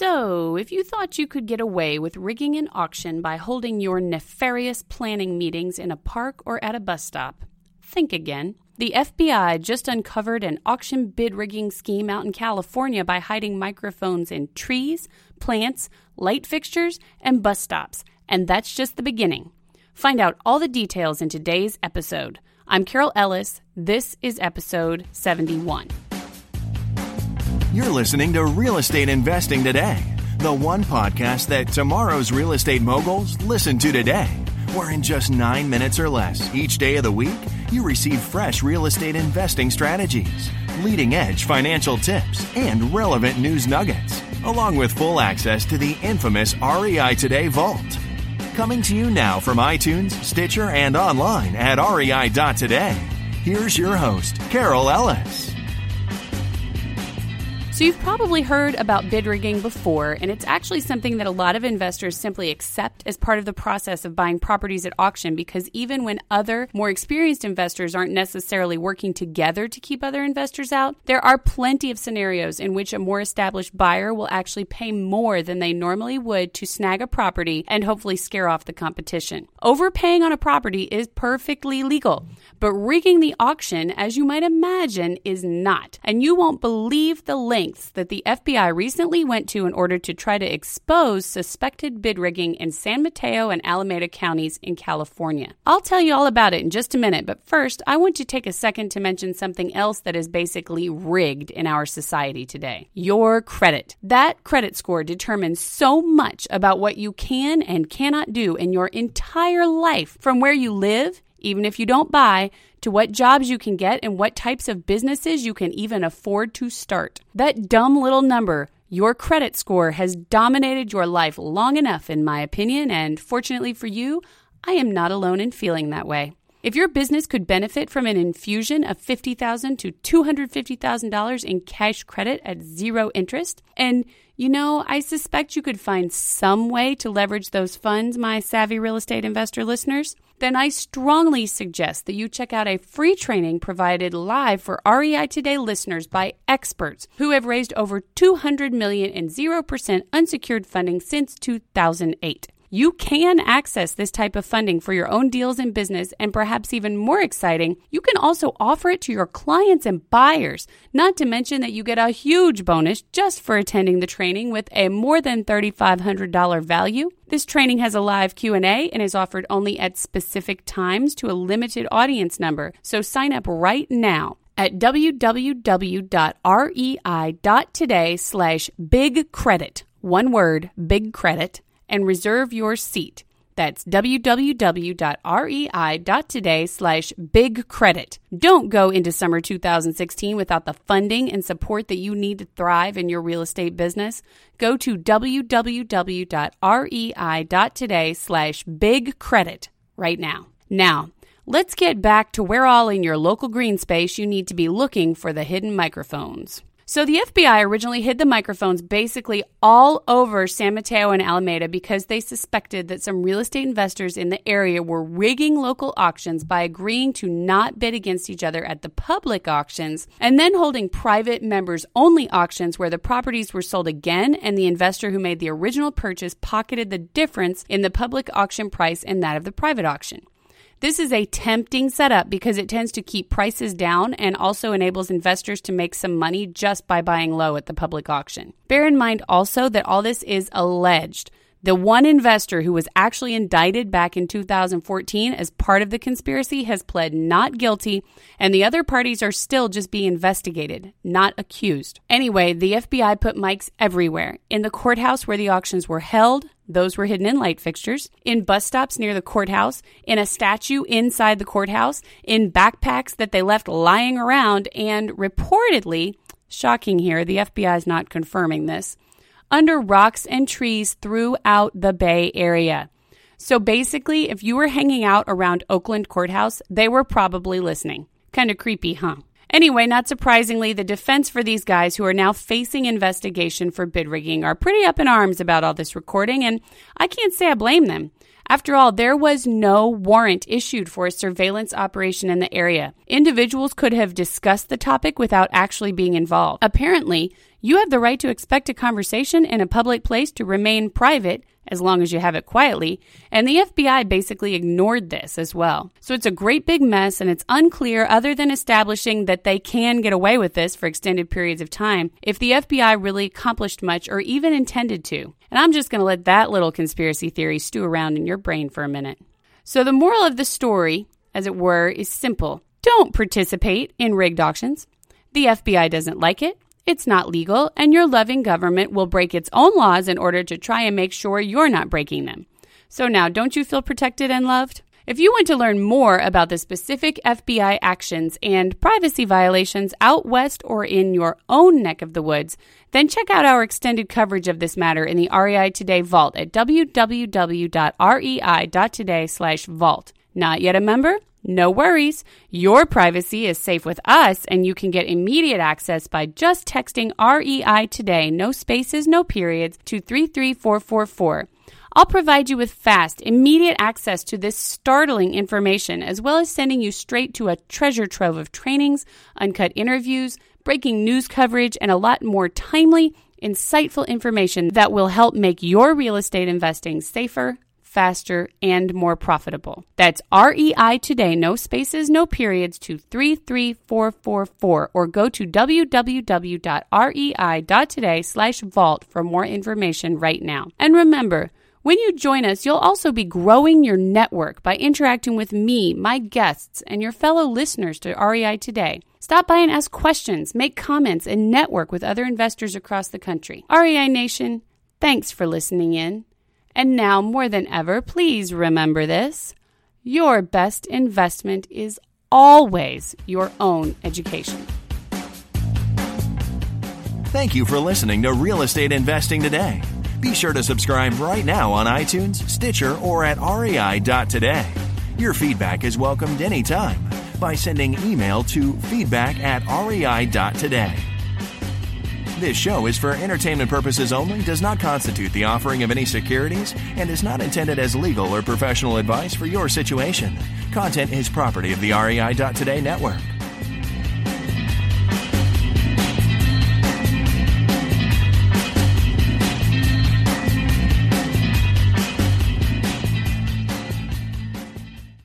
So, if you thought you could get away with rigging an auction by holding your nefarious planning meetings in a park or at a bus stop, think again. The FBI just uncovered an auction bid rigging scheme out in California by hiding microphones in trees, plants, light fixtures, and bus stops. And that's just the beginning. Find out all the details in today's episode. I'm Carol Ellis. This is episode 71. You're listening to Real Estate Investing Today, the one podcast that tomorrow's real estate moguls listen to today, where in just nine minutes or less each day of the week, you receive fresh real estate investing strategies, leading edge financial tips, and relevant news nuggets, along with full access to the infamous REI Today Vault. Coming to you now from iTunes, Stitcher, and online at rei.today. Here's your host, Carol Ellis. So, you've probably heard about bid rigging before, and it's actually something that a lot of investors simply accept as part of the process of buying properties at auction because even when other, more experienced investors aren't necessarily working together to keep other investors out, there are plenty of scenarios in which a more established buyer will actually pay more than they normally would to snag a property and hopefully scare off the competition. Overpaying on a property is perfectly legal, but rigging the auction, as you might imagine, is not. And you won't believe the length lengths that the FBI recently went to in order to try to expose suspected bid rigging in San Mateo and Alameda counties in California. I'll tell you all about it in just a minute, but first, I want to take a second to mention something else that is basically rigged in our society today your credit. That credit score determines so much about what you can and cannot do in your entire life from where you live even if you don't buy, to what jobs you can get and what types of businesses you can even afford to start. That dumb little number, your credit score, has dominated your life long enough, in my opinion, and fortunately for you, I am not alone in feeling that way. If your business could benefit from an infusion of 50,000 to $250,000 in cash credit at zero interest, and you know, I suspect you could find some way to leverage those funds, my savvy real estate investor listeners, then I strongly suggest that you check out a free training provided live for REI Today listeners by experts who have raised over 200 million in 0% unsecured funding since 2008. You can access this type of funding for your own deals in business, and perhaps even more exciting, you can also offer it to your clients and buyers. Not to mention that you get a huge bonus just for attending the training with a more than $3,500 value. This training has a live Q&A and is offered only at specific times to a limited audience number. So sign up right now at www.rei.today slash big credit. One word, big credit and reserve your seat. That's www.rei.today slash big credit. Don't go into summer 2016 without the funding and support that you need to thrive in your real estate business. Go to www.rei.today slash big credit right now. Now, let's get back to where all in your local green space you need to be looking for the hidden microphones. So the FBI originally hid the microphones basically all over San Mateo and Alameda because they suspected that some real estate investors in the area were rigging local auctions by agreeing to not bid against each other at the public auctions and then holding private members only auctions where the properties were sold again and the investor who made the original purchase pocketed the difference in the public auction price and that of the private auction. This is a tempting setup because it tends to keep prices down and also enables investors to make some money just by buying low at the public auction. Bear in mind also that all this is alleged. The one investor who was actually indicted back in 2014 as part of the conspiracy has pled not guilty, and the other parties are still just being investigated, not accused. Anyway, the FBI put mics everywhere in the courthouse where the auctions were held, those were hidden in light fixtures, in bus stops near the courthouse, in a statue inside the courthouse, in backpacks that they left lying around, and reportedly, shocking here, the FBI is not confirming this under rocks and trees throughout the Bay Area. So basically, if you were hanging out around Oakland Courthouse, they were probably listening. Kind of creepy, huh? Anyway, not surprisingly, the defense for these guys who are now facing investigation for bid rigging are pretty up in arms about all this recording, and I can't say I blame them. After all, there was no warrant issued for a surveillance operation in the area. Individuals could have discussed the topic without actually being involved. Apparently, you have the right to expect a conversation in a public place to remain private as long as you have it quietly, and the FBI basically ignored this as well. So it's a great big mess, and it's unclear, other than establishing that they can get away with this for extended periods of time, if the FBI really accomplished much or even intended to. And I'm just going to let that little conspiracy theory stew around in your brain for a minute. So the moral of the story, as it were, is simple don't participate in rigged auctions. The FBI doesn't like it. It's not legal, and your loving government will break its own laws in order to try and make sure you're not breaking them. So now, don't you feel protected and loved? If you want to learn more about the specific FBI actions and privacy violations out west or in your own neck of the woods, then check out our extended coverage of this matter in the REI Today Vault at www.rei.today/vault. Not yet a member? No worries. Your privacy is safe with us, and you can get immediate access by just texting REI today, no spaces, no periods, to 33444. I'll provide you with fast, immediate access to this startling information, as well as sending you straight to a treasure trove of trainings, uncut interviews, breaking news coverage, and a lot more timely, insightful information that will help make your real estate investing safer, faster, and more profitable. That's REI today, no spaces, no periods, to 33444 or go to www.rei.today slash vault for more information right now. And remember, when you join us, you'll also be growing your network by interacting with me, my guests, and your fellow listeners to REI Today. Stop by and ask questions, make comments, and network with other investors across the country. REI Nation, thanks for listening in. And now more than ever, please remember this your best investment is always your own education. Thank you for listening to Real Estate Investing Today. Be sure to subscribe right now on iTunes, Stitcher, or at rei.today. Your feedback is welcomed anytime by sending email to feedback at rei.today. This show is for entertainment purposes only, does not constitute the offering of any securities, and is not intended as legal or professional advice for your situation. Content is property of the REI.today network.